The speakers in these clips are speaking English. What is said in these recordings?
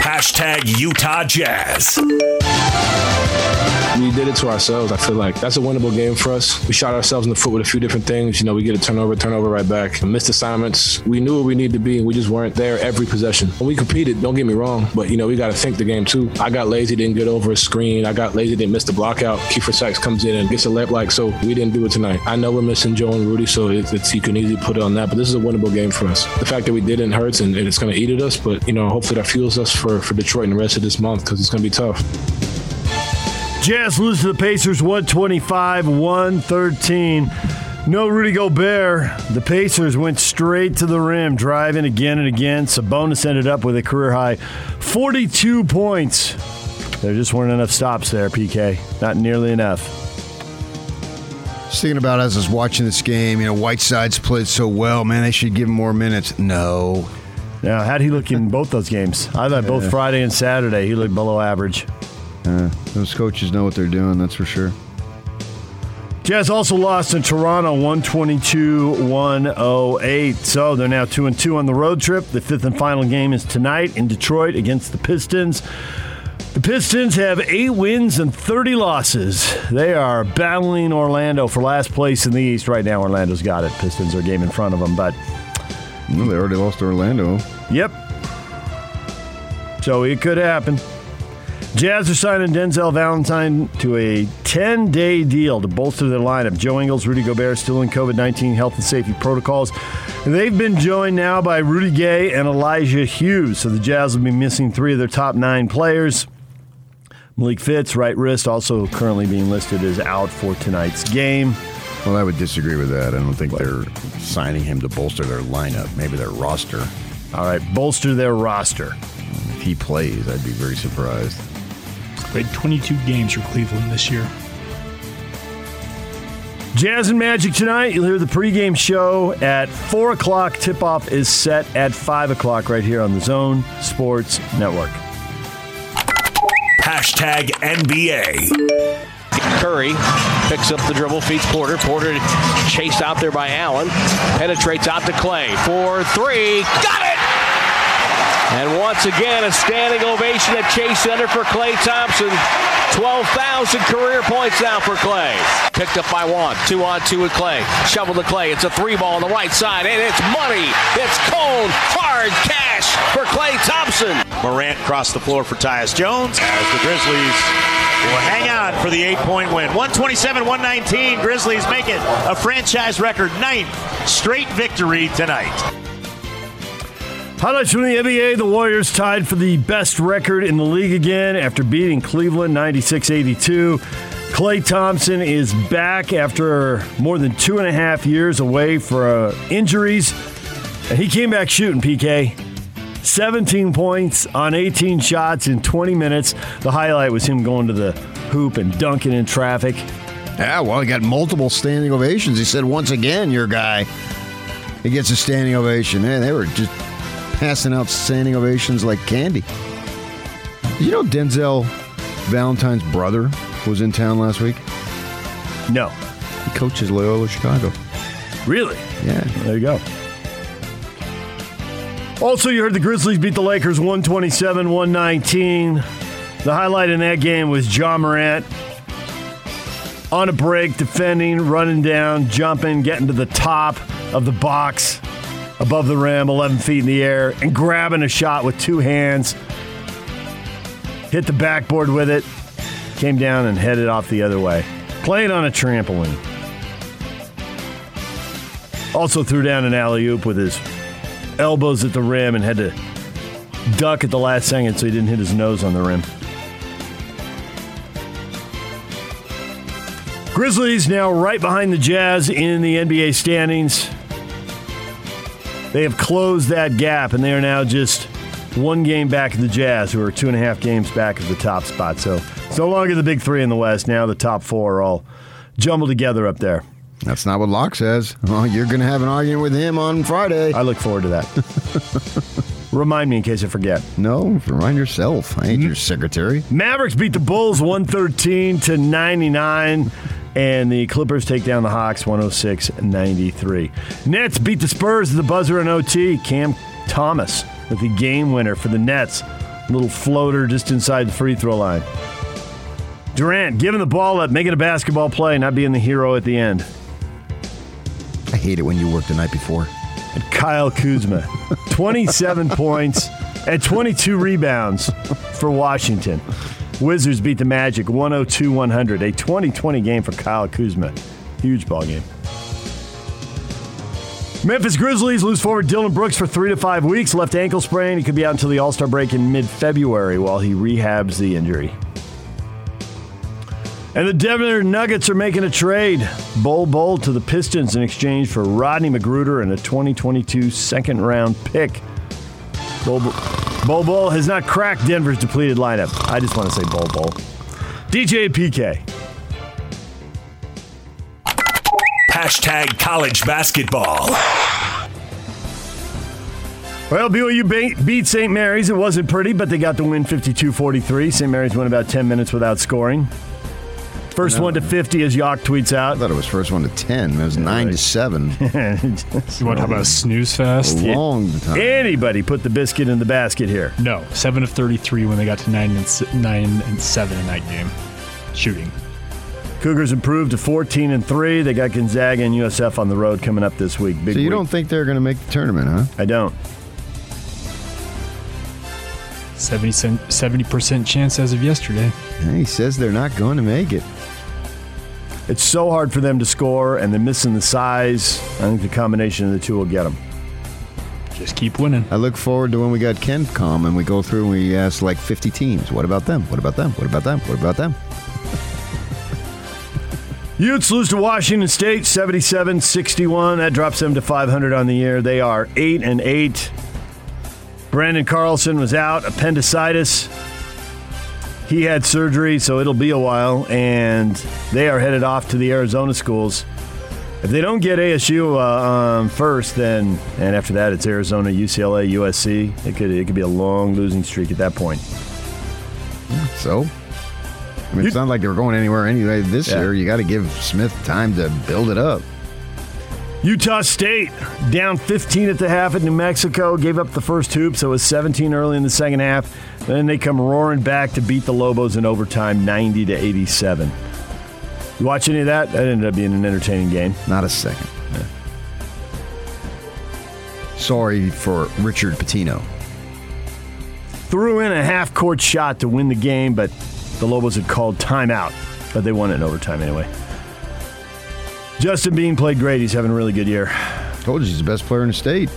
Hashtag Utah Jazz. We did it to ourselves. I feel like that's a winnable game for us. We shot ourselves in the foot with a few different things. You know, we get a turnover, turnover right back, missed assignments. We knew where we needed to be, and we just weren't there every possession. When we competed, don't get me wrong, but you know, we got to think the game too. I got lazy, didn't get over a screen. I got lazy, didn't miss the block out. Keifer Sykes comes in and gets a left like, so we didn't do it tonight. I know we're missing Joe and Rudy, so it's, it's you can easily put it on that, but this is a winnable game for us. The fact that we didn't hurts, and, and it's going to eat at us, but you know, hopefully that fuels us for, for Detroit and the rest of this month because it's going to be tough. Jazz lose to the Pacers 125 113. No Rudy Gobert. The Pacers went straight to the rim, driving again and again. Sabonis ended up with a career high 42 points. There just weren't enough stops there, PK. Not nearly enough. Just thinking about as I was watching this game, you know, Whiteside's played so well. Man, they should give him more minutes. No. Now, how'd he look in both those games? I thought both Friday and Saturday he looked below average. Uh, those coaches know what they're doing, that's for sure. Jazz also lost in Toronto 122 108. So they're now 2 and 2 on the road trip. The fifth and final game is tonight in Detroit against the Pistons. The Pistons have eight wins and 30 losses. They are battling Orlando for last place in the East. Right now, Orlando's got it. Pistons are a game in front of them, but. Well, they already lost Orlando. Yep. So it could happen. Jazz are signing Denzel Valentine to a 10 day deal to bolster their lineup. Joe Ingles, Rudy Gobert still in COVID 19 health and safety protocols. They've been joined now by Rudy Gay and Elijah Hughes. So the Jazz will be missing three of their top nine players. Malik Fitts, right wrist, also currently being listed as out for tonight's game. Well, I would disagree with that. I don't think they're signing him to bolster their lineup, maybe their roster. All right, bolster their roster. If he plays, I'd be very surprised. Played 22 games for Cleveland this year. Jazz and Magic tonight. You'll hear the pregame show at 4 o'clock. Tip off is set at 5 o'clock right here on the Zone Sports Network. Hashtag NBA. Curry picks up the dribble, feeds Porter. Porter chased out there by Allen. Penetrates out to Klay. 4 3. Got it! And once again, a standing ovation at Chase Center for Klay Thompson. 12,000 career points now for Klay. Picked up by one. Two on two with Klay. Shovel to Klay. It's a three ball on the right side, and it's money. It's cold, hard cash for Klay Thompson. Morant crossed the floor for Tyus Jones as the Grizzlies will hang on for the eight point win. 127 119. Grizzlies make it a franchise record ninth straight victory tonight. Highlights from the NBA the Warriors tied for the best record in the league again after beating Cleveland 96 82. Klay Thompson is back after more than two and a half years away for uh, injuries. And he came back shooting, PK. 17 points on 18 shots in 20 minutes. The highlight was him going to the hoop and dunking in traffic. Yeah, well, he got multiple standing ovations. He said, once again, your guy, he gets a standing ovation. Man, they were just passing out standing ovations like candy. You know, Denzel Valentine's brother was in town last week? No. He coaches Loyola Chicago. Really? Yeah. There you go. Also, you heard the Grizzlies beat the Lakers 127 119. The highlight in that game was Ja Morant on a break, defending, running down, jumping, getting to the top of the box above the rim, 11 feet in the air, and grabbing a shot with two hands. Hit the backboard with it, came down and headed off the other way. Playing on a trampoline. Also threw down an alley oop with his elbows at the rim and had to duck at the last second so he didn't hit his nose on the rim. Grizzlies now right behind the Jazz in the NBA standings. They have closed that gap and they are now just one game back of the Jazz, who are two and a half games back of the top spot. So no longer the big three in the West. Now the top four are all jumbled together up there. That's not what Locke says. Well, you're going to have an argument with him on Friday. I look forward to that. Remind me in case I forget. No, remind yourself. I ain't your secretary. Mavericks beat the Bulls 113 to 99. And the Clippers take down the Hawks 106 93. Nets beat the Spurs at the buzzer in OT. Cam Thomas with the game winner for the Nets. Little floater just inside the free throw line. Durant giving the ball up, making a basketball play, not being the hero at the end. I hate it when you work the night before. And Kyle Kuzma, 27 points and 22 rebounds for Washington. Wizards beat the Magic 102 100. A 2020 game for Kyle Kuzma. Huge ball game. Memphis Grizzlies lose forward Dillon Brooks for three to five weeks. Left ankle sprain. He could be out until the All Star break in mid February while he rehabs the injury. And the Denver Nuggets are making a trade. Bol Bol to the Pistons in exchange for Rodney McGruder and a 2022 second round pick. Bol Bol, Bol has not cracked Denver's depleted lineup. I just want to say Bol Bol. DJ PK. Hashtag college basketball. Well, BYU beat St. Mary's. It wasn't pretty, but they got the win 52 43. St. Mary's went about 10 minutes without scoring. First no. one to 50, as Yock tweets out. I thought it was first one to 10. It was 9 right. to 7. you want to talk about a snooze fest? A long time. Anybody put the biscuit in the basket here? No. 7 of 33 when they got to 9 and, 9 and 7 in that game. Shooting. Cougars improved to 14 and 3. They got Gonzaga and USF on the road coming up this week. Big so you week. don't think they're going to make the tournament, huh? I don't. 70 percent chance as of yesterday. he says they're not going to make it. It's so hard for them to score, and they're missing the size. I think the combination of the two will get them. Just keep winning. I look forward to when we got KenPom and we go through and we ask like 50 teams. What about them? What about them? What about them? What about them? Utes lose to Washington State 77 61. That drops them to 500 on the year. They are 8 and 8. Branden Carlson was out, appendicitis. He had surgery, so it'll be a while, and they are headed off to the Arizona schools. If they don't get ASU uh, um, first, then and after that it's Arizona, UCLA, USC. It could it could be a long losing streak at that point. So I mean, it's not like they were going anywhere anyway this yeah. year. You got to give Smith time to build it up. Utah State down 15 at the half at New Mexico, gave up the first hoop, so it was 17 early in the second half. Then they come roaring back to beat the Lobos in overtime, 90 to 87. You watch any of that? That ended up being an entertaining game. Not a second. Yeah. Sorry for Richard Pitino. Threw in a half court shot to win the game, but the Lobos had called timeout, but they won it in overtime anyway. Justin Bean played great. He's having a really good year. Told you he's the best player in the state.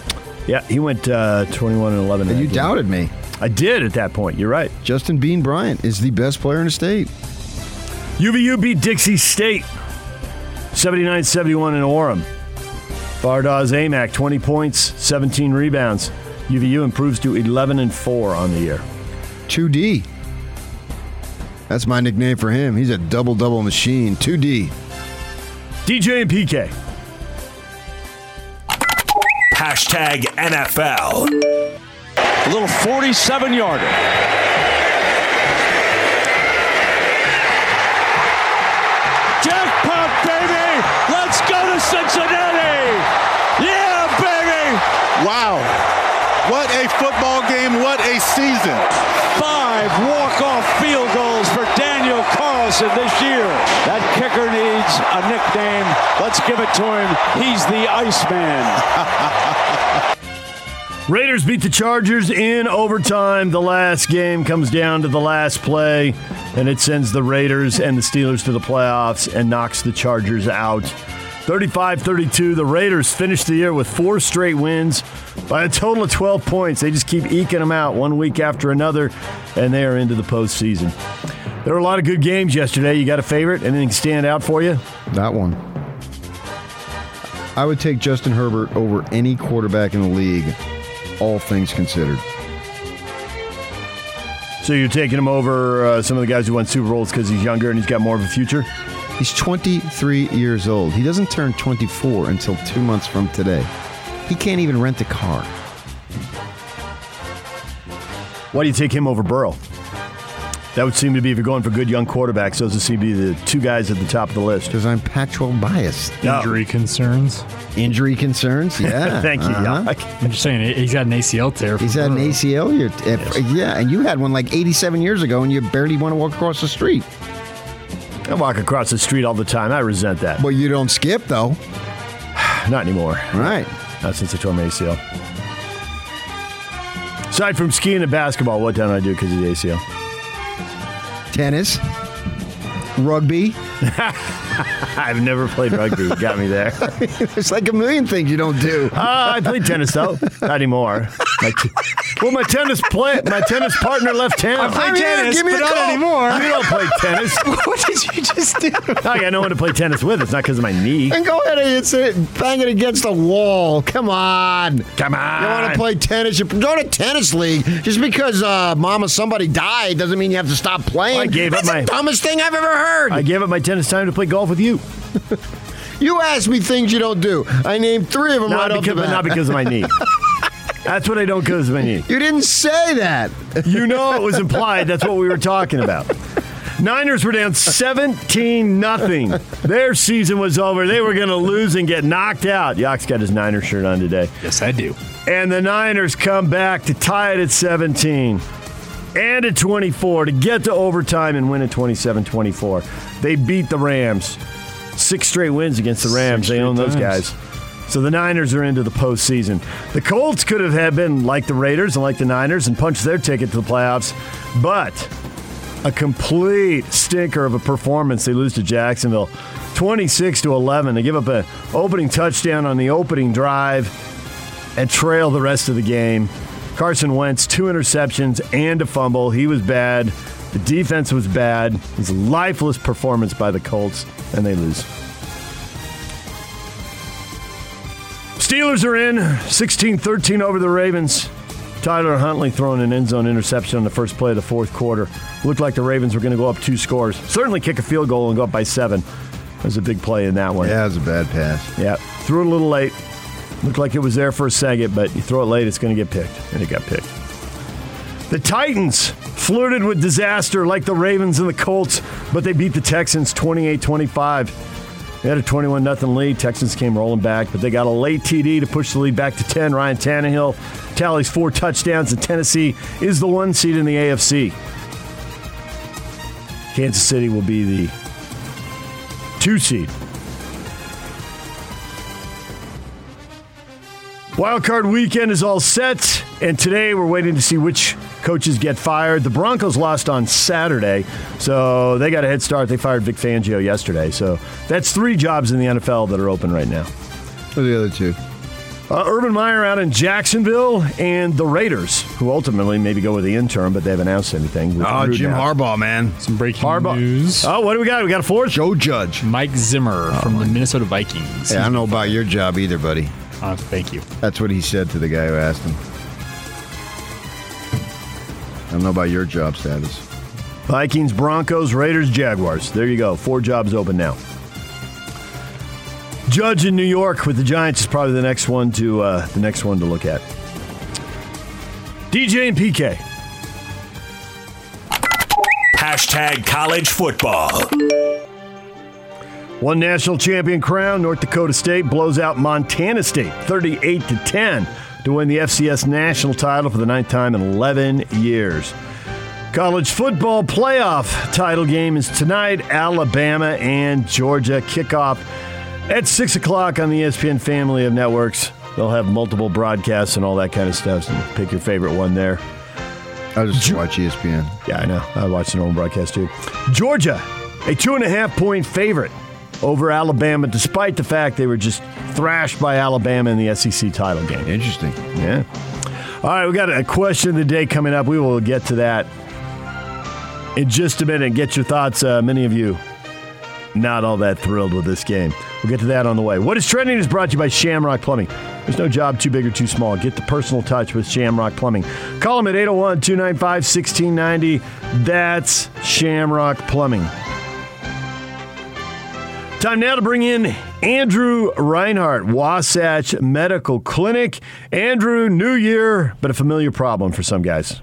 Yeah, he went uh, 21 and 11. And you doubted me. I did at that point. You're right. Justin Bean Bryant is the best player in the state. UVU beat Dixie State 79 71 in Orem. Fardaws Aimaq, 20 points, 17 rebounds. UVU improves to 11 and 4 on the year. 2D. That's my nickname for him. He's a double double machine. 2D. DJ and PK. Hashtag NFL. A little 47 yarder. Jackpot, baby! Let's go to Cincinnati! Yeah, baby! Wow. What a football game. What a season. Five walk-off field goals for Daniel Carlson this year. That kicker needs a nickname. Let's give it to him. He's the Iceman. Raiders beat the Chargers in overtime. The last game comes down to the last play, and it sends the Raiders and the Steelers to the playoffs and knocks the Chargers out. 35 32. The Raiders finished the year with four straight wins by a total of 12 points. They just keep eking them out one week after another, and they are into the postseason. There were a lot of good games yesterday. You got a favorite? Anything stand out for you? That one. I would take Justin Herbert over any quarterback in the league, all things considered. So you're taking him over uh, some of the guys who won Super Bowls because he's younger and he's got more of a future? He's 23 years old. He doesn't turn 24 until two months from today. He can't even rent a car. Why do you take him over Burrow? That would seem to be, if you're going for good young quarterbacks, those would seem to be the two guys at the top of the list. Because I'm Pac-12 biased. Injury concerns. Injury concerns? Yeah. Thank you. Uh-huh. I'm just saying he's got an ACL tear. He's had an ACL. You're, if, Yeah, and you had one like 87 years ago, and you barely want to walk across the street. I walk across the street all the time. I resent that. Well, you don't skip though. Not anymore. Right. Not since I tore my ACL. Aside from skiing and basketball, what don't I do because of the ACL? Tennis, rugby. I've never played rugby. You Got me there. There's like a million things you don't do. Uh, I played tennis though. Not anymore. My t- well, my tennis play, my tennis partner left town. play I'm here, tennis, give me but a not call. anymore. You don't play tennis. what did you just do? I got no one to play tennis with. It's not because of my knee. And go ahead and hit bang it against the wall. Come on. Come on. You want to play tennis? You go to tennis league. Just because uh, mama somebody died doesn't mean you have to stop playing. I gave up my- the dumbest thing I've ever heard. I gave up my tennis time to play golf with you. you ask me things you don't do. I named three of them Not right because, off the but not because of my knee. That's what I don't because of my knee. you didn't say that. You know it was implied. That's what we were talking about. Niners were down 17 nothing. Their season was over. They were going to lose and get knocked out. Yock's got his Niner shirt on today. Yes, I do. And the Niners come back to tie it at 17 and at 24 to get to overtime and win at 27 24. They beat the Rams. Six straight wins against the Rams. They own those times. guys. So the Niners are into the postseason. The Colts could have had been like the Raiders and like the Niners and punched their ticket to the playoffs, but a complete stinker of a performance. They lose to Jacksonville, 26 to 11. They give up an opening touchdown on the opening drive and trail the rest of the game. Carson Wentz, two interceptions and a fumble. He was bad. The defense was bad. It was a lifeless performance by the Colts, and they lose. Steelers are in 16 13 over the Ravens. Tyler Huntley throwing an end zone interception on the first play of the fourth quarter. Looked like the Ravens were going to go up two scores. Certainly kick a field goal and go up by seven. There's a big play in that one. Yeah, it was a bad pass. Yeah, threw it a little late. Looked like it was there for a second, but you throw it late, it's going to get picked, and it got picked. The Titans flirted with disaster like the Ravens and the Colts, but they beat the Texans 28 25. They had a 21 0 lead. Texans came rolling back, but they got a late TD to push the lead back to 10. Ryan Tannehill tallies four touchdowns, and Tennessee is the one seed in the AFC. Kansas City will be the two seed. Wild card weekend is all set, and today we're waiting to see which coaches get fired. The Broncos lost on Saturday, so they got a head start. They fired Vic Fangio yesterday, so that's three jobs in the NFL that are open right now. What are the other two? Uh, Urban Meyer out in Jacksonville, and the Raiders, who ultimately maybe go with the interim, but they haven't announced anything. with Oh, Gruden Jim out. Harbaugh, man. Some breaking Harbaugh. news. Oh, what do we got? We got a fourth. Joe Judge. Mike Zimmer from the Minnesota Vikings. Hey, I don't know about your job either, buddy. Uh, thank you. That's what he said to the guy who asked him. I don't know about your job status. Vikings, Broncos, Raiders, Jaguars. There you go. Four jobs open now. Judge in New York with the Giants is probably the next one to uh, the next one to look at. DJ and PK. Hashtag college football. One national champion crown. North Dakota State blows out Montana State 38 to 10 to win the FCS national title for the ninth time in 11 years. College football playoff title game is tonight. Alabama and Georgia kickoff at 6 o'clock on the ESPN family of networks. They'll have multiple broadcasts and all that kind of stuff. So pick your favorite one there. I just watch E ESPN. Yeah, I know. I watch the normal broadcast too. Georgia, a two and a half point favorite over Alabama, despite the fact they were just thrashed by Alabama in the SEC title game. Interesting. Yeah. All right, we got a question of the day coming up. We will get to that in just a minute. Get your thoughts. Uh, many of you not all that thrilled with this game. We'll get to that on the way. What is trending is brought to you by Shamrock Plumbing. There's no job too big or too small. Get the personal touch with Shamrock Plumbing. Call them at 801 295 1690. That's Shamrock Plumbing. Time now to bring in Andrew Reinhardt, Wasatch Medical Clinic. Andrew, new year, but a familiar problem for some guys.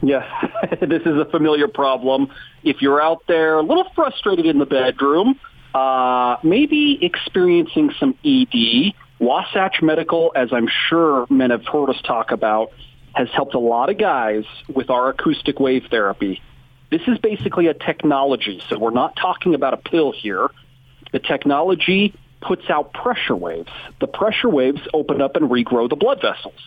Yes, this is a familiar problem. If you're out there a little frustrated in the bedroom, uh, maybe experiencing some ED, Wasatch Medical, as I'm sure men have heard us talk about, has helped a lot of guys with our acoustic wave therapy. This is basically a technology, so we're not talking about a pill here. The technology puts out pressure waves. The pressure waves open up and regrow the blood vessels.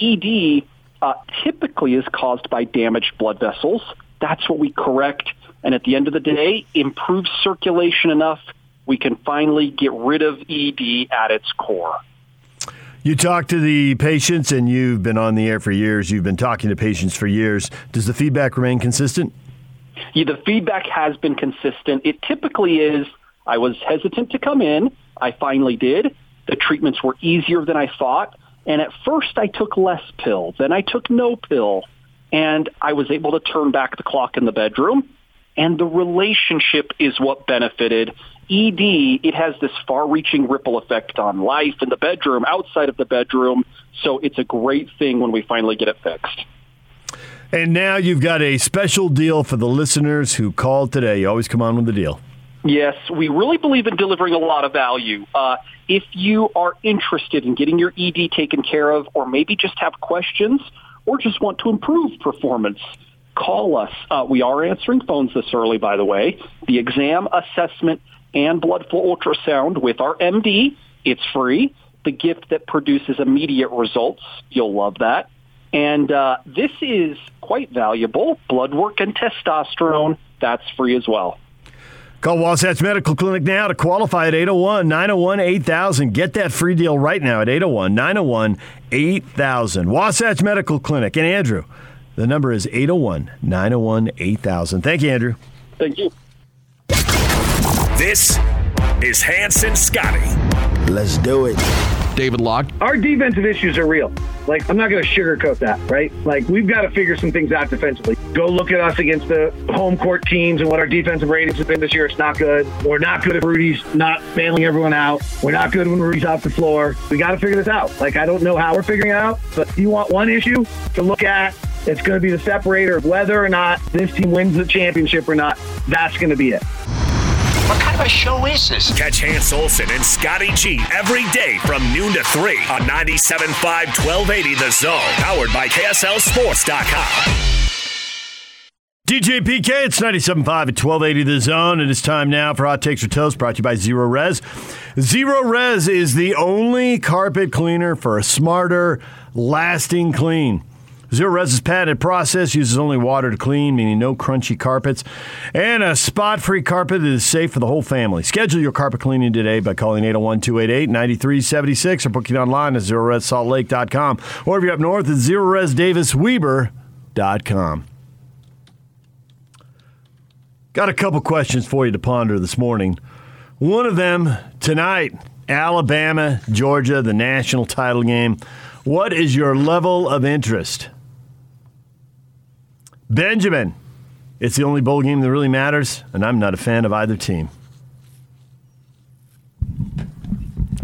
ED uh, typically is caused by damaged blood vessels. That's what we correct. And at the end of the day, improve circulation enough, we can finally get rid of ED at its core. You talk to the patients, and you've been on the air for years. You've been talking to patients for years. Does the feedback remain consistent? Yeah, the feedback has been consistent. It typically is I was hesitant to come in. I finally did. The treatments were easier than I thought. And at first I took less pill. Then I took no pill. And I was able to turn back the clock in the bedroom. And the relationship is what benefited. ED, it has this far-reaching ripple effect on life in the bedroom, outside of the bedroom. So it's a great thing when we finally get it fixed. And now you've got a special deal for the listeners who called today. You always come on with the deal. Yes, we really believe in delivering a lot of value. Uh, if you are interested in getting your ED taken care of, or maybe just have questions, or just want to improve performance, call us. Uh, we are answering phones this early, by the way. The exam, assessment, and blood flow ultrasound with our MD. It's free. The gift that produces immediate results. You'll love that. And uh, this is quite valuable. Blood work and testosterone. That's free as well. Call Wasatch Medical Clinic now to qualify at 801 901 8000. Get that free deal right now at 801 901 8000. Wasatch Medical Clinic. And Andrew, the number is 801 901 8000. Thank you, Andrew. Thank you. This is Hanson Scotty. Let's do it. David Locke. Our defensive issues are real. Like, I'm not going to sugarcoat that, right? Like, we've got to figure some things out defensively. Go look at us against the home court teams and what our defensive ratings have been this year. It's not good. We're not good if Rudy's not bailing everyone out. We're not good when Rudy's off the floor. We got to figure this out. Like, I don't know how we're figuring it out, but you want one issue to look at, it's going to be the separator of whether or not this team wins the championship or not. That's going to be it. What kind of a show is this? Catch Hans Olsen and Scotty G every day from noon to 3 on 97.5 1280 The Zone. Powered by KSLSports.com. DJ PK, it's 97.5 at 1280 The Zone. And It is time now for Hot Takes or Toast, brought to you by Zerorez. Zero Res is the only carpet cleaner for a smarter, lasting clean. Zerorez's patented process uses only water to clean, meaning no crunchy carpets, and a spot free carpet that is safe for the whole family. Schedule your carpet cleaning today by calling 801 288 9376 or booking online at zerorezsaltlake.com or if you're up north at zerorezdavisweber.com. Got a couple questions for you to ponder this morning. One of them tonight Alabama, Georgia, the national title game. What is your level of interest? Benjamin, it's the only bowl game that really matters, and I'm not a fan of either team.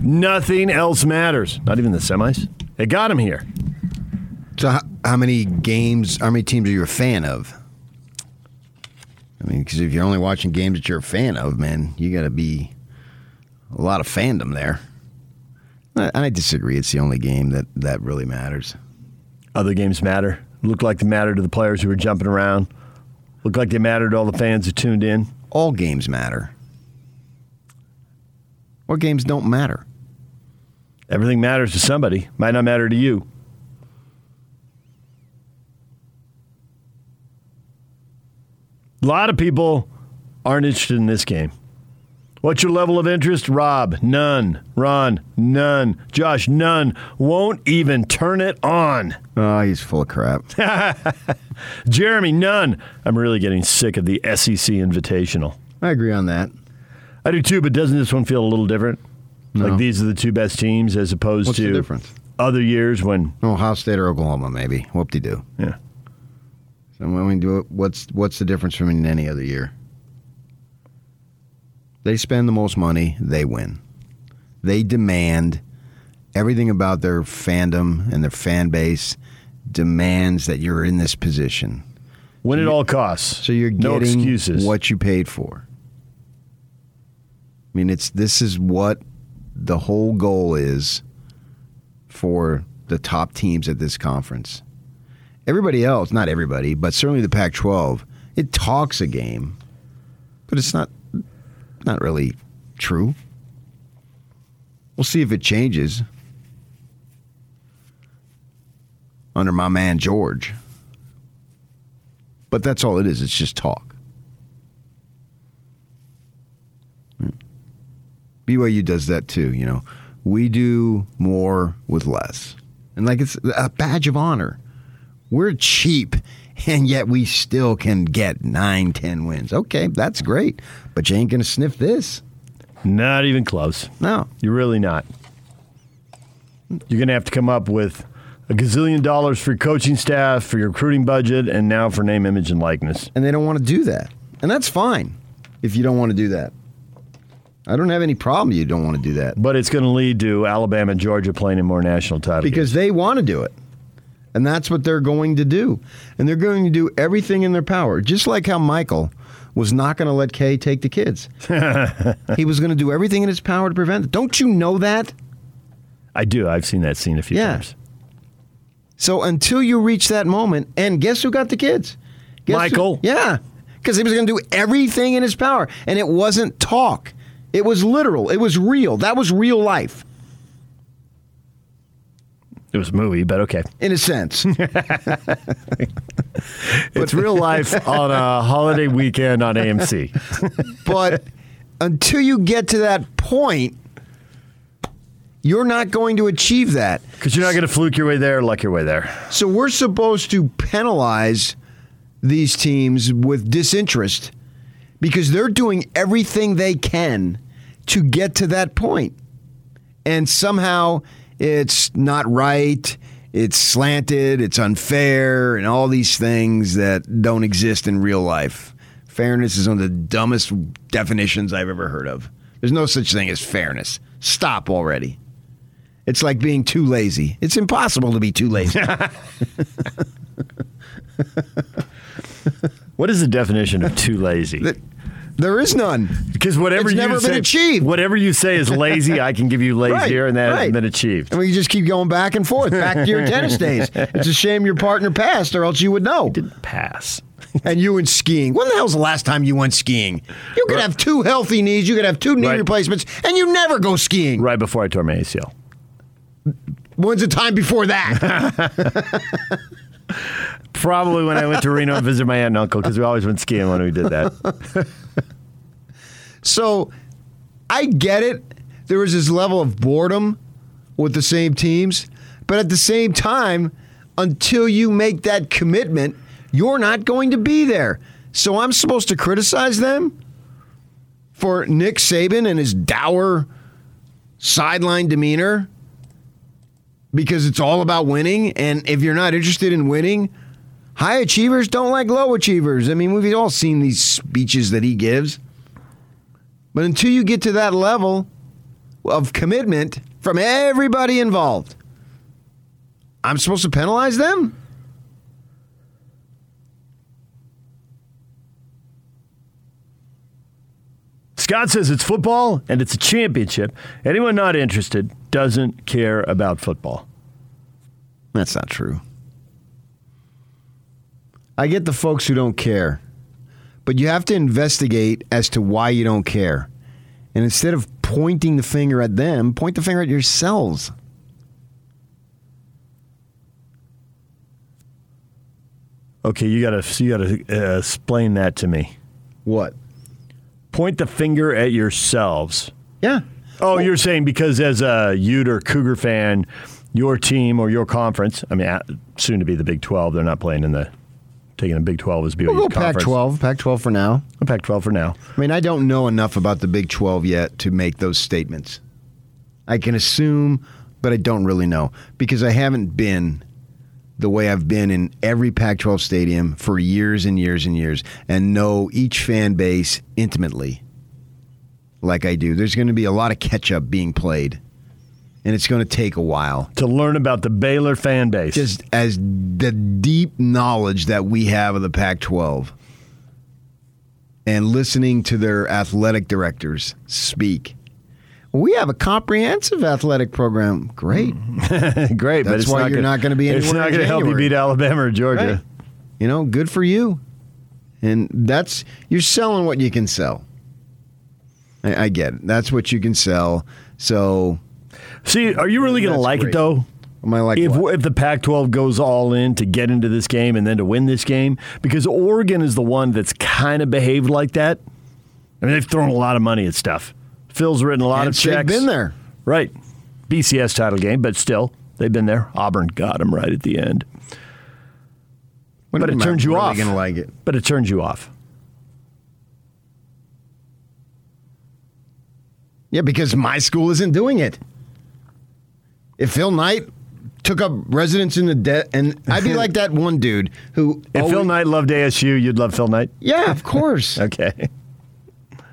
Nothing else matters. Not even the semis. It got him here. So, how, how many games, how many teams are you a fan of? I mean, because if you're only watching games that you're a fan of, man, you got to be a lot of fandom there. I, I disagree. It's the only game that, that really matters. Other games matter. Look like they mattered to the players who were jumping around. Looked like they mattered to all the fans who tuned in. All games matter. What games don't matter? Everything matters to somebody. Might not matter to you. A lot of people aren't interested in this game. What's your level of interest? Rob, none. Ron, none. Josh, none. Won't even turn it on. Oh, he's full of crap. Jeremy, none. I'm really getting sick of the SEC Invitational. I agree on that. I do too, but doesn't this one feel a little different? No. Like these are the two best teams as opposed What's to other years when oh, Ohio State or Oklahoma, maybe. Whoop de doo. Yeah. So when we do it, what's what's the difference from any other year? They spend the most money, they win. They demand everything about their fandom and their fan base demands that you're in this position. Win at all costs. So you're no getting excuses. what you paid for. I mean, it's this is what the whole goal is for the top teams at this conference. Everybody else, not everybody, but certainly the Pac-12, it talks a game, but it's not not really true. We'll see if it changes under my man George. But that's all it is. It's just talk. BYU does that too, you know. We do more with less. And like it's a badge of honor. We're cheap and yet we still can get nine, ten wins. Okay, that's great. But you ain't gonna sniff this. Not even close. No. You're really not. You're going to have to come up with a gazillion dollars for your coaching staff, for your recruiting budget, and now for name, image, and likeness. And they don't want to do that. And that's fine if you don't want to do that. I don't have any problem you don't want to do that. But it's going to lead to Alabama and Georgia playing in more national titles. Because games. they want to do it. And that's what they're going to do. And they're going to do everything in their power, just like how Michael was not going to let Kay take the kids. he was going to do everything in his power to prevent it. Don't you know that? I do. I've seen that scene a few Yeah. times. So until you reach that moment, and guess who got the kids? Guess who- Michael. yeah. Because he was going to do everything in his power. And it wasn't talk, it was literal, it was real. That was real life, It was a movie, but okay. in a sense. It's real life on a holiday weekend on AMC. but until you get to that point, you're not going to achieve that. Because you're not going to fluke your way there, luck your way there. So we're supposed to penalize these teams with disinterest because they're doing everything they can to get to that point. And somehow it's not right, it's slanted, it's unfair, and all these things that don't exist in real life. Fairness is one of the dumbest definitions I've ever heard of. There's no such thing as fairness. Stop already. It's like being too lazy. It's impossible to be too lazy. What is the definition of too lazy? There is none. Because whatever It's you never been say, achieved. Whatever you say is lazy, I can give you lazier, Right, and that right. has been achieved. And we just keep going back and forth, back to your tennis days. It's a shame your partner passed, or else you would know. Didn't pass. and you went skiing. When the hell's the last time you went skiing? You could have two healthy knees, you could have two knee Right. replacements, and you never go skiing. Right before I tore my ACL. When's the time before that? Probably when I went to Reno and visited my aunt and uncle, because we always went skiing when we did that. so I get it. There was this level of boredom with the same teams, but at the same time, until you make that commitment, you're not going to be there. So I'm supposed to criticize them for Nick Saban and his dour sideline demeanor because it's all about winning. And if you're not interested in winning, high achievers don't like low achievers. I mean, we've all seen these speeches that he gives. But until you get to that level of commitment from everybody involved, I'm supposed to penalize them? Scott says it's football and it's a championship. Anyone not interested doesn't care about football. That's not true. I get the folks who don't care, but you have to investigate as to why you don't care. And instead of pointing the finger at them, point the finger at yourselves. Okay, you gotta you gotta uh, explain that to me. What? Point the finger at yourselves. Yeah. Oh, you're saying because as a Ute or Cougar fan, your team or your conference, I mean, soon to be the Big 12, they're not playing in the, taking the Big 12 as BYU's We'll conference. Pac 12. Pac 12 for now. Pac 12 for now. I mean, I don't know enough about the Big 12 yet to make those statements. I can assume, but I don't really know because I haven't been the way I've been in every Pac 12 stadium for years and years and years and know each fan base intimately. Like I do. There's going to be a lot of catch up being played, and it's going to take a while to learn about the Baylor fan base. Just as the deep knowledge that we have of the Pac 12 and listening to their athletic directors speak. We have a comprehensive athletic program. Great. Great, but That's it's why not you're gonna- not going to be It's not going to help you beat Alabama or Georgia. Right. You know, good for you. And that's you're selling what you can sell. I, I get it. That's what you can sell. So, See, are you really going to like great. it though? am I like if, what? if the Pac-12 goes all in to get into this game and then to win this game, because Oregon is the one that's kind of behaved like that. I mean, they've thrown a lot of money at stuff. Phil's written a lot And of they've checks. been there. right? BCS title game, but still, they've been there. Auburn got them right at the end, When but it turns you really off. To like it? But it turns you off. Yeah, because my school isn't doing it. If Phil Knight took up residence in the debt, and I'd be like that one dude who. If Phil Knight loved ASU, you'd love Phil Knight. Yeah, of course. Okay.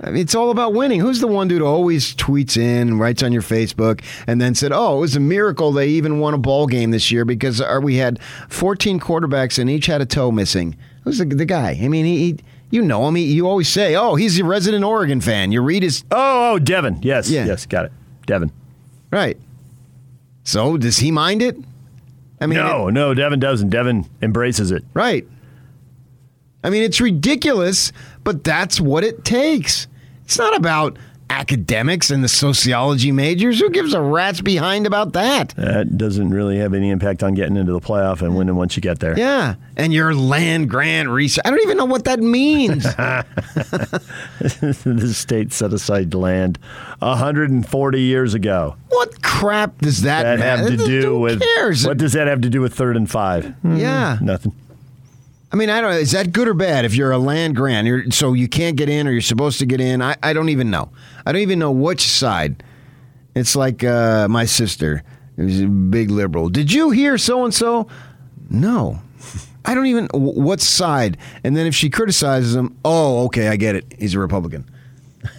I mean, it's all about winning. Who's the one dude who always tweets in and writes on your Facebook and then said, "Oh, it was a miracle they even won a ball game this year because our, we had 14 quarterbacks and each had a toe missing." Who's the, the guy? I mean, he, he you know him. He, you always say, "Oh, he's a resident Oregon fan." You read his Oh, oh, Devin. Yes. Yeah. Yes. Got it. Devin. right. So does he mind it? I mean, no, no, Devin doesn't. Devin embraces it. Right. I mean, it's ridiculous, but that's what it takes. It's not about academics and the sociology majors. Who gives a rat's behind about that? That doesn't really have any impact on getting into the playoff and winning once you get there. Yeah. And your land grant research. I don't even know what that means. the state set aside land 140 years ago. what crap does that, That have to do Who with cares? what does that have to do with third and five? yeah. Hmm, nothing. I mean, I don't know. Is that good or bad if you're a land grant? You're, so you can't get in or you're supposed to get in? I, I don't even know. I don't even know which side. It's like uh, my sister, who's a big liberal. Did you hear so and so? No. I don't even. What side? And then if she criticizes him, oh, okay, I get it. He's a Republican. I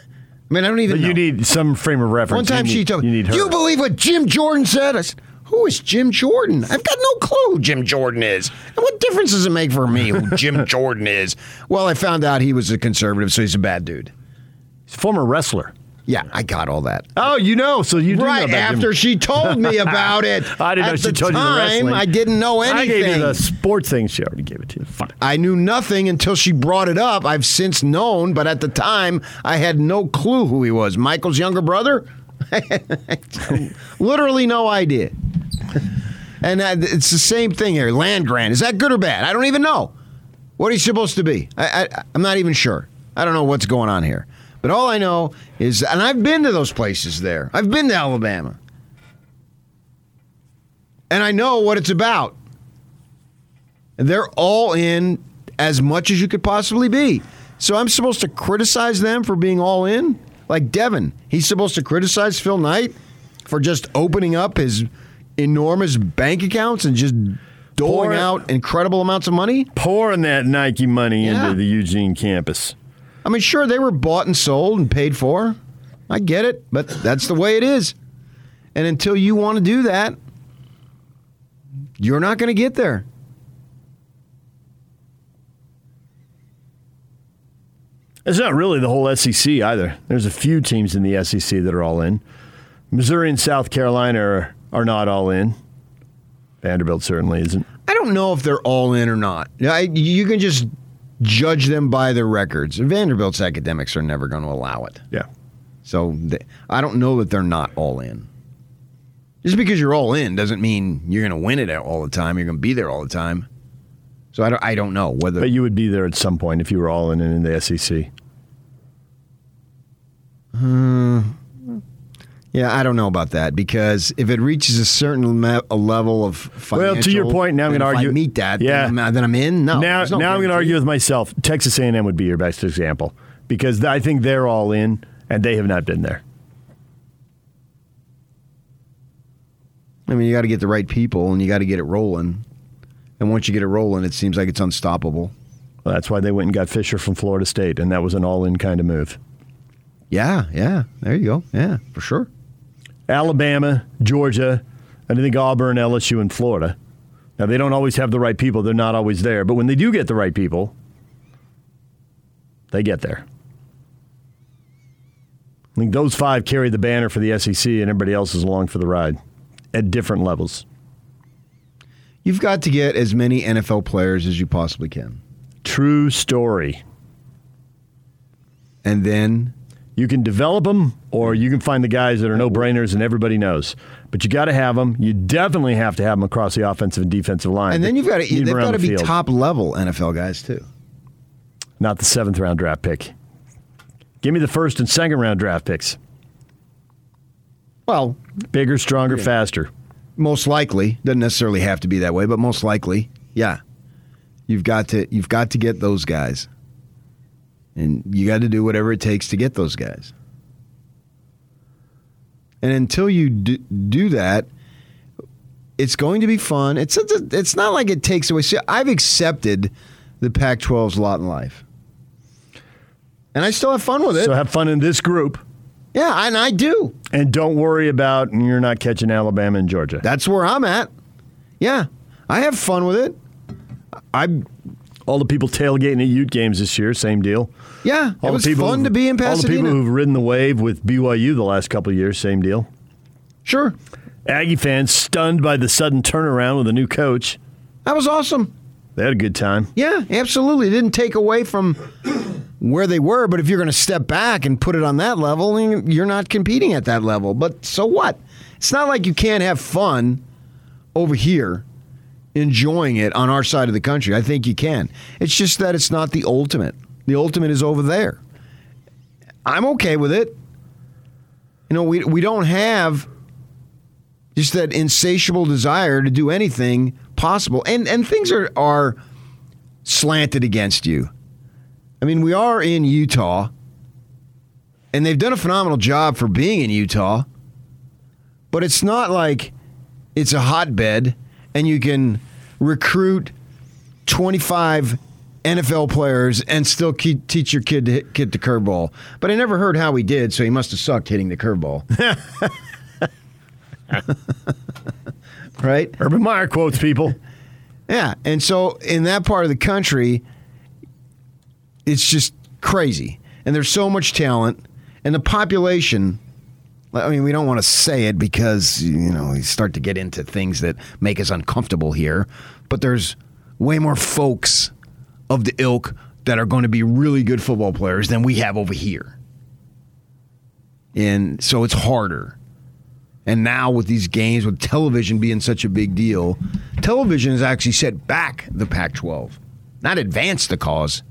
mean, I don't even But know. you need some frame of reference. One time You she need- told you me, her. You believe what Jim Jordan said? I said, Who is Jim Jordan? I've got no clue who Jim Jordan is. And what difference does it make for me who Jim Jordan is? Well, I found out he was a conservative, so he's a bad dude. He's a former wrestler. Yeah, I got all that. Oh, you know, so you do know Right about Jim- after she told me about it. I didn't know she told you the time, wrestling. I didn't know anything. I gave you the sports thing. She already gave it to you. Fine. I knew nothing until she brought it up. I've since known, but at the time, I had no clue who he was. Michael's younger brother? Literally no idea. And uh, it's the same thing here. Land grant. Is that good or bad? I don't even know. What are you supposed to be? I, I, I'm not even sure. I don't know what's going on here. But all I know is, and I've been to those places there. I've been to Alabama. And I know what it's about. And they're all in as much as you could possibly be. So I'm supposed to criticize them for being all in? Like Devin, he's supposed to criticize Phil Knight for just opening up his enormous bank accounts and just doling Pour- out incredible amounts of money? Pouring that Nike money Yeah. into the Eugene campus. I mean, sure, they were bought and sold and paid for. I get it, but that's the way it is. And until you want to do that, you're not going to get there. It's not really the whole SEC either. There's a few teams in the SEC that are all in. Missouri and South Carolina are, are not all in. Vanderbilt certainly isn't. I don't know if they're all in or not. I, you can just judge them by their records. Vanderbilt's academics are never going to allow it. Yeah. So they, I don't know that they're not all in. Just because you're all in doesn't mean you're going to win it all the time. You're going to be there all the time. So I don't, I don't know whether. But you would be there at some point if you were all in in the SEC. Uh, yeah, I don't know about that because if it reaches a certain me- a level of financial, Well, to your point, now I'm going to if argue. I meet that, Yeah. then, I'm, then I'm in. No, now, no now I'm going to argue with myself. Texas A&M would be your best example because I think they're all in and they have not been there. I mean, you got to get the right people and you got to get it rolling. And once you get it rolling, it seems like it's unstoppable. Well, that's why they went and got Fisher from Florida State, and that was an all-in kind of move. Yeah, yeah. There you go. Yeah, for sure. Alabama, Georgia, and I think Auburn, LSU, and Florida. Now, they don't always have the right people. They're not always there. But when they do get the right people, they get there. I think those five carry the banner for the SEC, and everybody else is along for the ride at different levels. You've got to get as many NFL players as you possibly can. True story. And then you can develop them, or you can find the guys that are no brainers and everybody knows. But you got to have them. You definitely have to have them across the offensive and defensive line. And then you've got to they've got to be field. top level NFL guys too. Not the seventh round draft pick. Give me the first and second round draft picks. Well, bigger, stronger, faster. Most likely, doesn't necessarily have to be that way, but most likely, yeah. You've got to you've got to get those guys. And you got to do whatever it takes to get those guys. And until you do, do that, it's going to be fun. It's it's, it's not like it takes away. See, I've accepted the Pac-12's lot in life, and I still have fun with it. So have fun in this group. Yeah, and I do. And don't worry about you're not catching Alabama and Georgia. That's where I'm at. Yeah, I have fun with it. I all the people tailgating at Ute games this year, same deal. Yeah, all it was the people fun to be in Pasadena. All the people who've ridden the wave with BYU the last couple of years, same deal. Sure. Aggie fans stunned by the sudden turnaround with a new coach. That was awesome. They had a good time. Yeah, absolutely. It didn't take away from where they were, but if you're going to step back and put it on that level, you're not competing at that level. But so what? It's not like you can't have fun over here enjoying it on our side of the country. I think you can. It's just that it's not the ultimate. The ultimate is over there. I'm okay with it. You know, we we don't have just that insatiable desire to do anything possible. And and things are are slanted against you. I mean, we are in Utah, and they've done a phenomenal job for being in Utah, but it's not like it's a hotbed and you can recruit 25 NFL players and still keep, teach your kid to hit, hit the curveball. But I never heard how he did, so he must have sucked hitting the curveball. right? Urban Meyer quotes people. Yeah, and so in that part of the country, it's just crazy, and there's so much talent, and the population. I mean, we don't want to say it because you know we start to get into things that make us uncomfortable here, but there's way more folks of the ilk that are going to be really good football players than we have over here, and so it's harder. And now with these games, with television being such a big deal, television has actually set back the Pac-12, not advanced the cause.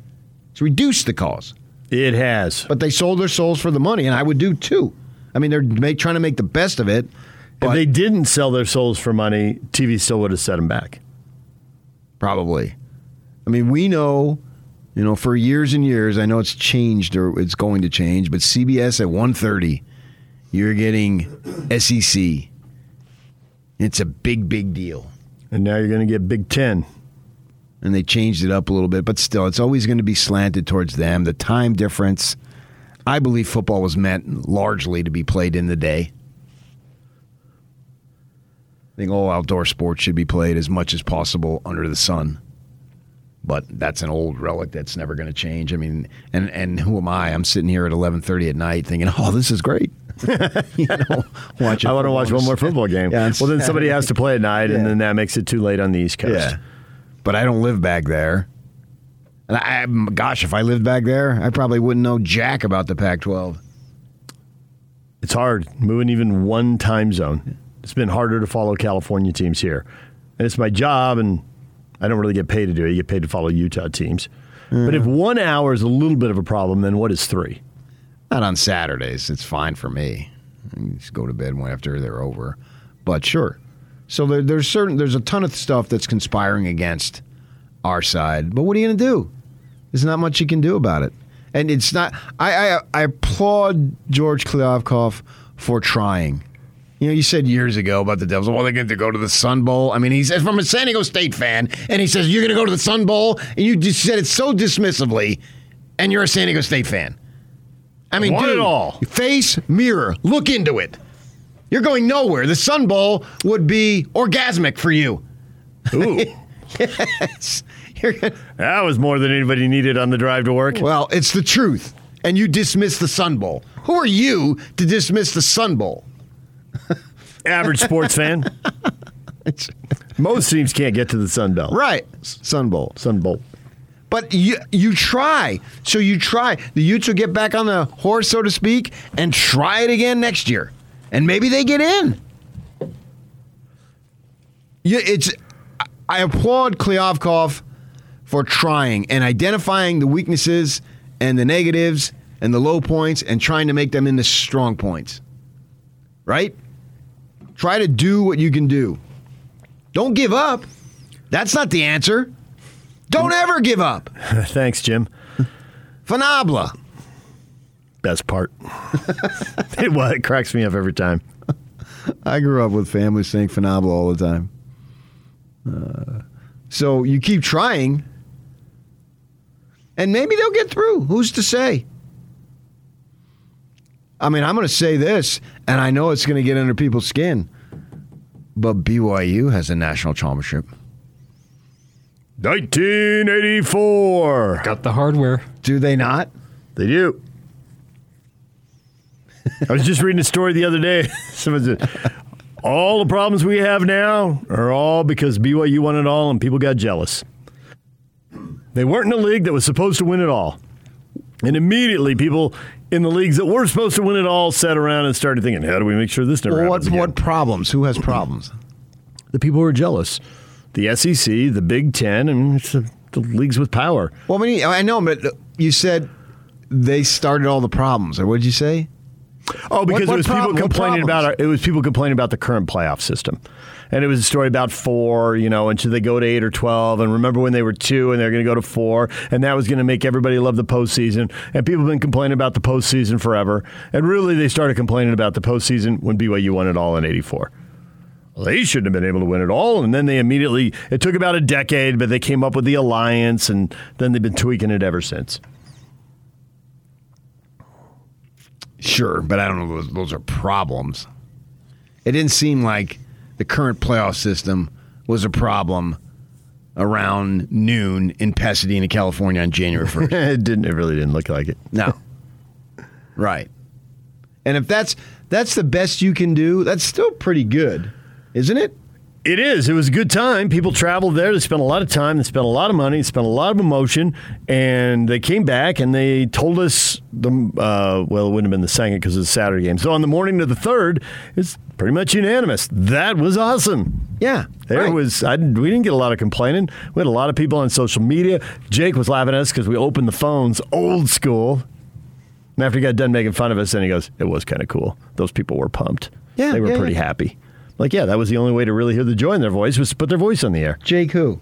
It's reduced the cause. It has. But they sold their souls for the money, and I would do too. I mean, they're make, trying to make the best of it. If they didn't sell their souls for money, TV still would have set them back. Probably. I mean, we know, you know, for years and years, I know it's changed or it's going to change, but CBS at 1:30, you're getting SEC. It's a big, big deal. And now you're going to get Big Ten. And they changed it up a little bit, but still, it's always going to be slanted towards them. The time difference. I believe football was meant largely to be played in the day. I think all outdoor sports should be played as much as possible under the sun. But that's an old relic that's never going to change. I mean, and and who am I? I'm sitting here at 11:30 at night thinking, "Oh, this is great." you know, watch I want to watch one more football game. Yeah, well, then somebody has to play at night, and then that makes it too late on the East Coast. Yeah. But I don't live back there. And I, gosh, if I lived back there, I probably wouldn't know jack about the Pac-12. It's hard moving even one time zone. It's been harder to follow California teams here. And it's my job, and I don't really get paid to do it. You get paid to follow Utah teams. But if mm. one hour is a little bit of a problem, then what is three? Not on Saturdays. It's fine for me. I just go to bed when after they're over. But sure. So there, there's certain there's a ton of stuff that's conspiring against our side. But what are you going to do? There's not much you can do about it. And it's not. I I, I applaud George Kliavkoff for trying. You know, you said years ago about the Devils. Well, they're going to go to the Sun Bowl. I mean, he's from a San Diego State fan, and he says you're going to go to the Sun Bowl, and you just said it so dismissively, and you're a San Diego State fan. I mean, dude, it all. face, mirror, look into it. You're going nowhere. The Sun Bowl would be orgasmic for you. Ooh. yes. That was more than anybody needed on the drive to work. well, it's the truth. And you dismiss the Sun Bowl. Who are you to dismiss the Sun Bowl? Average sports fan. Most teams can't get to the Sun Belt. right. Sun Bowl. Sun Bowl. But you you try. So you try. The Utes will get back on the horse, so to speak, and try it again next year. And maybe they get in. Yeah, it's I applaud Kliavkoff for trying and identifying the weaknesses and the negatives and the low points and trying to make them into strong points. Right? Try to do what you can do. Don't give up. That's not the answer. Don't mm. ever give up. Thanks, Jim. Fanabla. Best part. it, well, it cracks me up every time. I grew up with families saying Fanabla all the time. Uh, so you keep trying, and maybe they'll get through. Who's to say? I mean, I'm going to say this, and I know it's going to get under people's skin, but BYU has a national championship. 1984. Got the hardware. Do they not? They do. I was just reading a story the other day. Someone said, all the problems we have now are all because BYU won it all and people got jealous. They weren't in a league that was supposed to win it all. And immediately people in the leagues that were supposed to win it all sat around and started thinking, how do we make sure this never Well, happens what, what problems? Who has problems? The people who are jealous. The SEC, the Big Ten, and the, the leagues with power. Well, I, mean, I know, but you said they started all the problems, or what did you say? Oh, because what it was problem- people complaining about our, it was people complaining about the current playoff system. And it was a story about four, you know, and should they go to eight or twelve? And remember when they were two and they're going to go to four, and that was going to make everybody love the postseason. And people have been complaining about the postseason forever. And really, they started complaining about the postseason when BYU won it all in '84. Well, they shouldn't have been able to win it all. And then they immediately, it took about a decade, but they came up with the alliance, and then they've been tweaking it ever since. Sure, but I don't know. Those, those are problems. It didn't seem like the current playoff system was a problem around noon in Pasadena, California on January 1st. it didn't. It really didn't look like it. no. Right. And if that's that's the best you can do, that's still pretty good, isn't it? It is. It was a good time. People traveled there. They spent a lot of time. They spent a lot of money. They spent a lot of emotion. And they came back and they told us the uh, well, it wouldn't have been the second because it was a Saturday game. So on the morning of the third, it's pretty much unanimous. That was awesome. Yeah. There right. was. I, we didn't get a lot of complaining. We had a lot of people on social media. Jake was laughing at us because we opened the phones old school. And after he got done making fun of us, then he goes, "It was kind of cool. Those people were pumped. Yeah, they were yeah, pretty yeah. happy." Like, yeah, that was the only way to really hear the joy in their voice was to put their voice on the air. Jake who?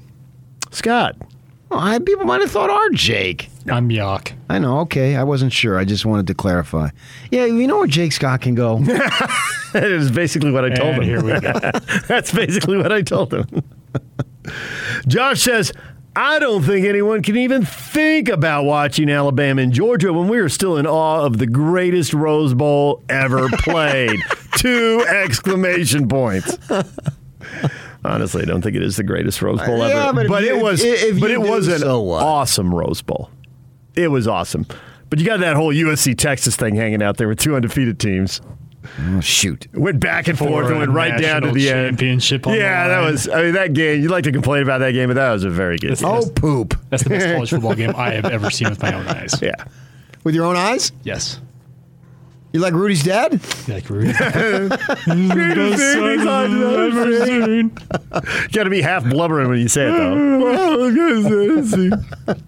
Scott. I, people might have thought our Jake. I'm Yock. I know. Okay, I wasn't sure. I just wanted to clarify. Yeah, you know where Jake Scott can go. that is basically what I told And him. here we go. That's basically what I told him. Josh says, I don't think anyone can even think about watching Alabama and Georgia when we are still in awe of the greatest Rose Bowl ever played. Two exclamation points. Honestly, I don't think it is the greatest Rose Bowl Yeah, ever. but you- it was if but it was an so awesome Rose Bowl. It was awesome. But you got that whole USC Texas thing hanging out there with two undefeated teams. Oh, shoot. Went back and forth For and went right down to the championship on yeah, that line. was. I mean, that game. You like to complain about that game, but that was a very good. That's- game. Oh, poop. That's the best college football game I have ever seen with my own eyes. Yeah. With your own eyes? Yes. You like Rudy's dad? Like really. Got to be half blubbering when you say it, though.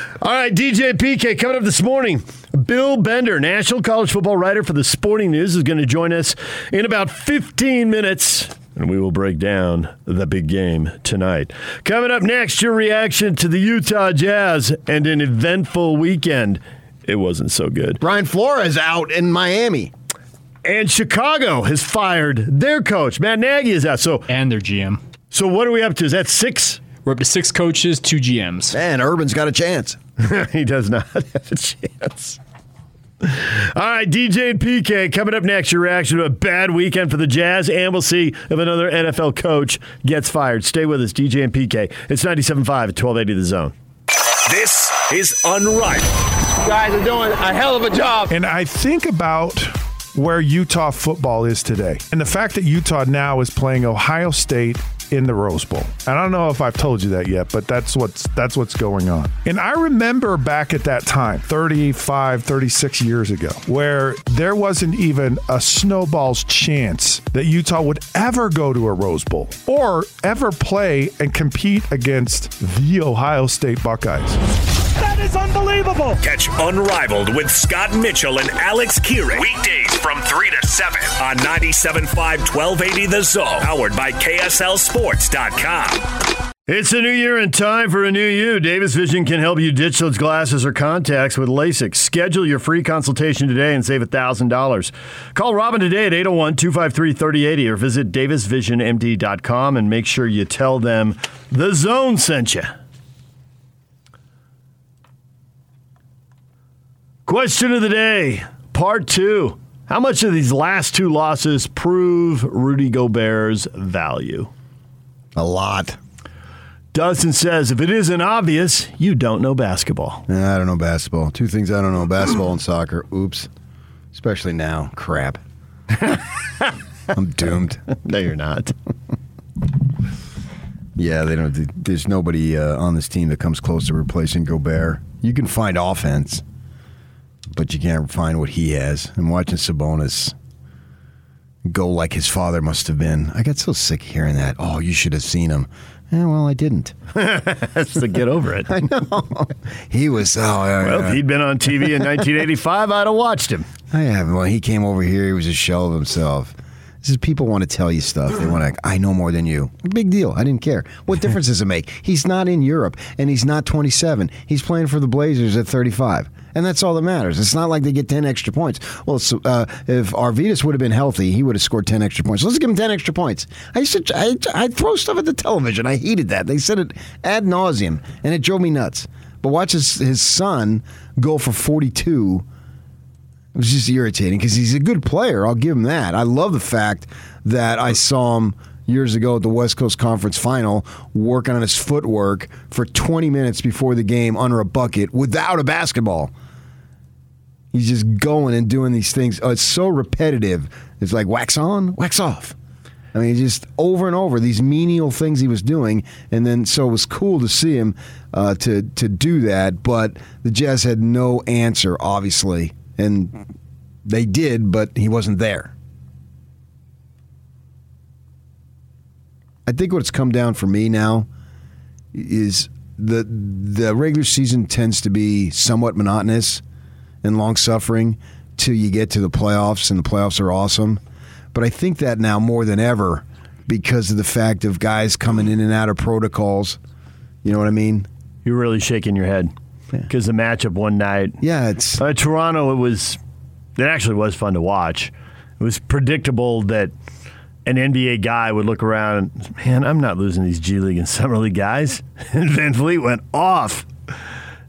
All right, DJ PK coming up this morning. Bill Bender, national college football writer for the Sporting News, is going to join us in about 15 minutes. And we will break down the big game tonight. Coming up next, your reaction to the Utah Jazz and an eventful weekend. It wasn't so good. Brian Flores out in Miami. And Chicago has fired their coach. Matt Nagy is out. So, and their GM. so what are we up to? Is that six? We're up to six coaches, two GMs. And Urban's got a chance. he does not have a chance. All right, DJ and PK coming up next. Your reaction to a bad weekend for the Jazz, and we'll see if another NFL coach gets fired. Stay with us, DJ and PK. It's 97.5 at 1280 The Zone. This is Unrivaled. You guys are doing a hell of a job. And I think about where Utah football is today. And the fact that Utah now is playing Ohio State in the Rose Bowl. And I don't know if I've told you that yet, but that's what's that's what's going on. And I remember back at that time, 35, 36 years ago, where there wasn't even a snowball's chance that Utah would ever go to a Rose Bowl or ever play and compete against the Ohio State Buckeyes. That is unbelievable. Catch Unrivaled with Scott Mitchell and Alex Kearing. Weekdays from 3 to 7 on 97.5 1280 The Zone. Powered by KSLSports.com. It's a new year and time for a new you. Davis Vision can help you ditch those glasses or contacts with LASIK. Schedule your free consultation today and save $1,000. Call Robin today at 801 253 3080 or visit davisvisionmd.com and make sure you tell them the zone sent you. Question of the day, part two. How much of these last two losses prove Rudy Gobert's value? A lot. Dustin says, if it isn't obvious, you don't know basketball. Nah, I don't know basketball. Two things I don't know basketball and soccer. Oops. Especially now. Crap. I'm doomed. no, you're not. yeah, they don't. There's nobody uh, on this team that comes close to replacing Gobert. You can find offense, but you can't find what he has. I'm watching Sabonis go like his father must have been. I got so sick hearing that. Oh, you should have seen him. Yeah, well, I didn't. so get over it. I know. He was. Oh, well, if he'd been on TV in 1985, I'd have watched him. I haven't. When he came over here, he was a shell of himself. This is people want to tell you stuff. They want to. I know more than you. Big deal. I didn't care. What difference does it make? He's not in Europe, and he's not 27. He's playing for the Blazers at 35 and that's all that matters. It's not like they get ten extra points. Well, so, uh, if Arvydas would have been healthy, he would have scored ten extra points. Let's give him ten extra points. I used to, I, I throw stuff at the television. I hated that. They said it ad nauseum, and it drove me nuts. But watch his his son go for forty two. It was just irritating because he's a good player. I'll give him that. I love the fact that I saw him years ago at the West Coast Conference Final, working on his footwork for 20 minutes before the game under a bucket without a basketball. He's just going and doing these things. Oh, it's so repetitive. It's like wax on, wax off. I mean, just over and over these menial things he was doing, and then so it was cool to see him uh, to to do that. But the Jazz had no answer, obviously, and they did, but he wasn't there. I think what's come down for me now is the the regular season tends to be somewhat monotonous and long suffering till you get to the playoffs, and the playoffs are awesome. But I think that now more than ever because of the fact of guys coming in and out of protocols. You know what I mean? You're really shaking your head because the matchup one night. Yeah, it's uh, Toronto. It was. It actually was fun to watch. It was predictable that an NBA guy would look around and, man, I'm not losing these G League and Summer League guys. And VanVleet went off,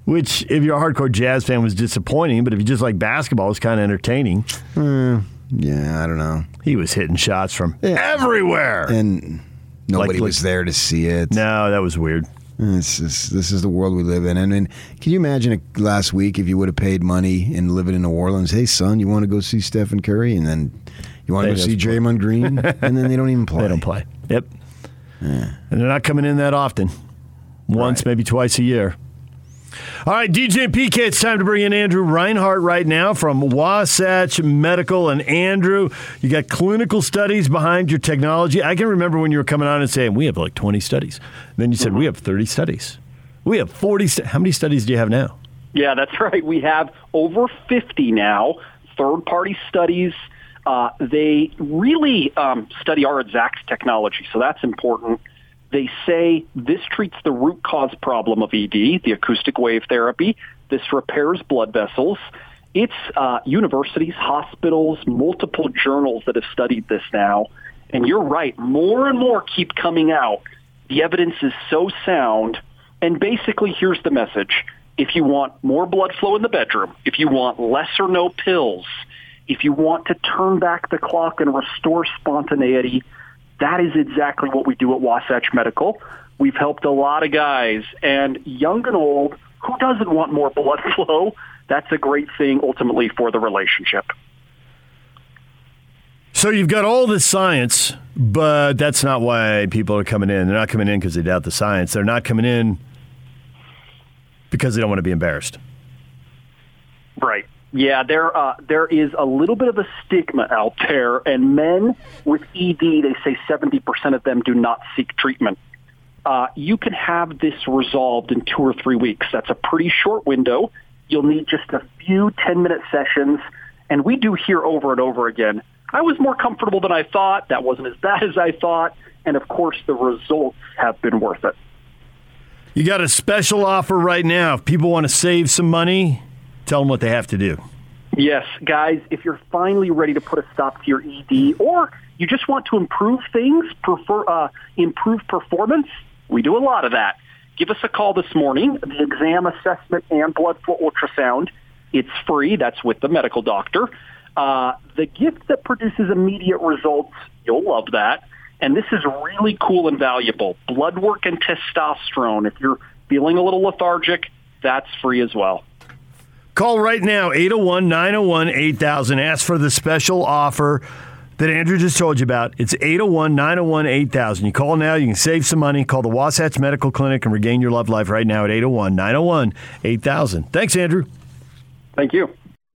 which, if you're a hardcore Jazz fan, was disappointing. But if you just like basketball, it was kind of entertaining. Mm, yeah, I don't know. He was hitting shots from yeah. everywhere. And nobody like, was there to see it. No, that was weird. This is, this is the world we live in. And, and can you imagine a, last week if you would have paid money and living in New Orleans? Hey, son, you want to go see Stephen Curry? And then you want to go see Draymond Green, and then they don't even play. They don't play. Yep. Yeah. And they're not coming in that often. Once, right. maybe twice a year. All right, DJ and PK, it's time to bring in Andrew Reinhardt right now from Wasatch Medical. And Andrew, you got clinical studies behind your technology. I can remember when you were coming on and saying, we have like 20 studies. And then you said, mm-hmm. we have 30 studies. We have 40. St- How many studies do you have now? Yeah, that's right. We have over 50 now, third party studies uh, they really um, study our exact technology, so that's important. They say this treats the root cause problem of ED, the acoustic wave therapy. This repairs blood vessels. It's uh, universities, hospitals, multiple journals that have studied this now. And you're right, more and more keep coming out The evidence is so sound. And basically, here's the message. If you want more blood flow in the bedroom, if you want less or no pills, if you want to turn back the clock and restore spontaneity, that is exactly what we do at Wasatch Medical. We've helped a lot of guys, and young and old, who doesn't want more blood flow? That's a great thing ultimately for the relationship. So you've got all this science, but that's not why people are coming in. They're not coming in because they doubt the science. They're not coming in because they don't want to be embarrassed. Right. Yeah, there uh, there is a little bit of a stigma out there, and men with ED, they say 70% of them do not seek treatment. Uh, you can have this resolved in two or three weeks. That's a pretty short window. You'll need just a few 10-minute sessions, and we do hear over and over again, I was more comfortable than I thought. That wasn't as bad as I thought. And of course, the results have been worth it. You got a special offer right now. If people want to save some money, tell them what they have to do. Yes, guys, if you're finally ready to put a stop to your ED or you just want to improve things, prefer, uh, improve performance, we do a lot of that. Give us a call this morning. The exam assessment and blood flow ultrasound, it's free. That's with the medical doctor. Uh, the gift that produces immediate results, you'll love that. And this is really cool and valuable. Blood work and testosterone. If you're feeling a little lethargic, that's free as well. Call right now, 801 901 8000. Ask for the special offer that Andrew just told you about. It's 801 901 8000. You call now, you can save some money. Call the Wasatch Medical Clinic and regain your love life right now at 801 901 8000. Thanks, Andrew. Thank you.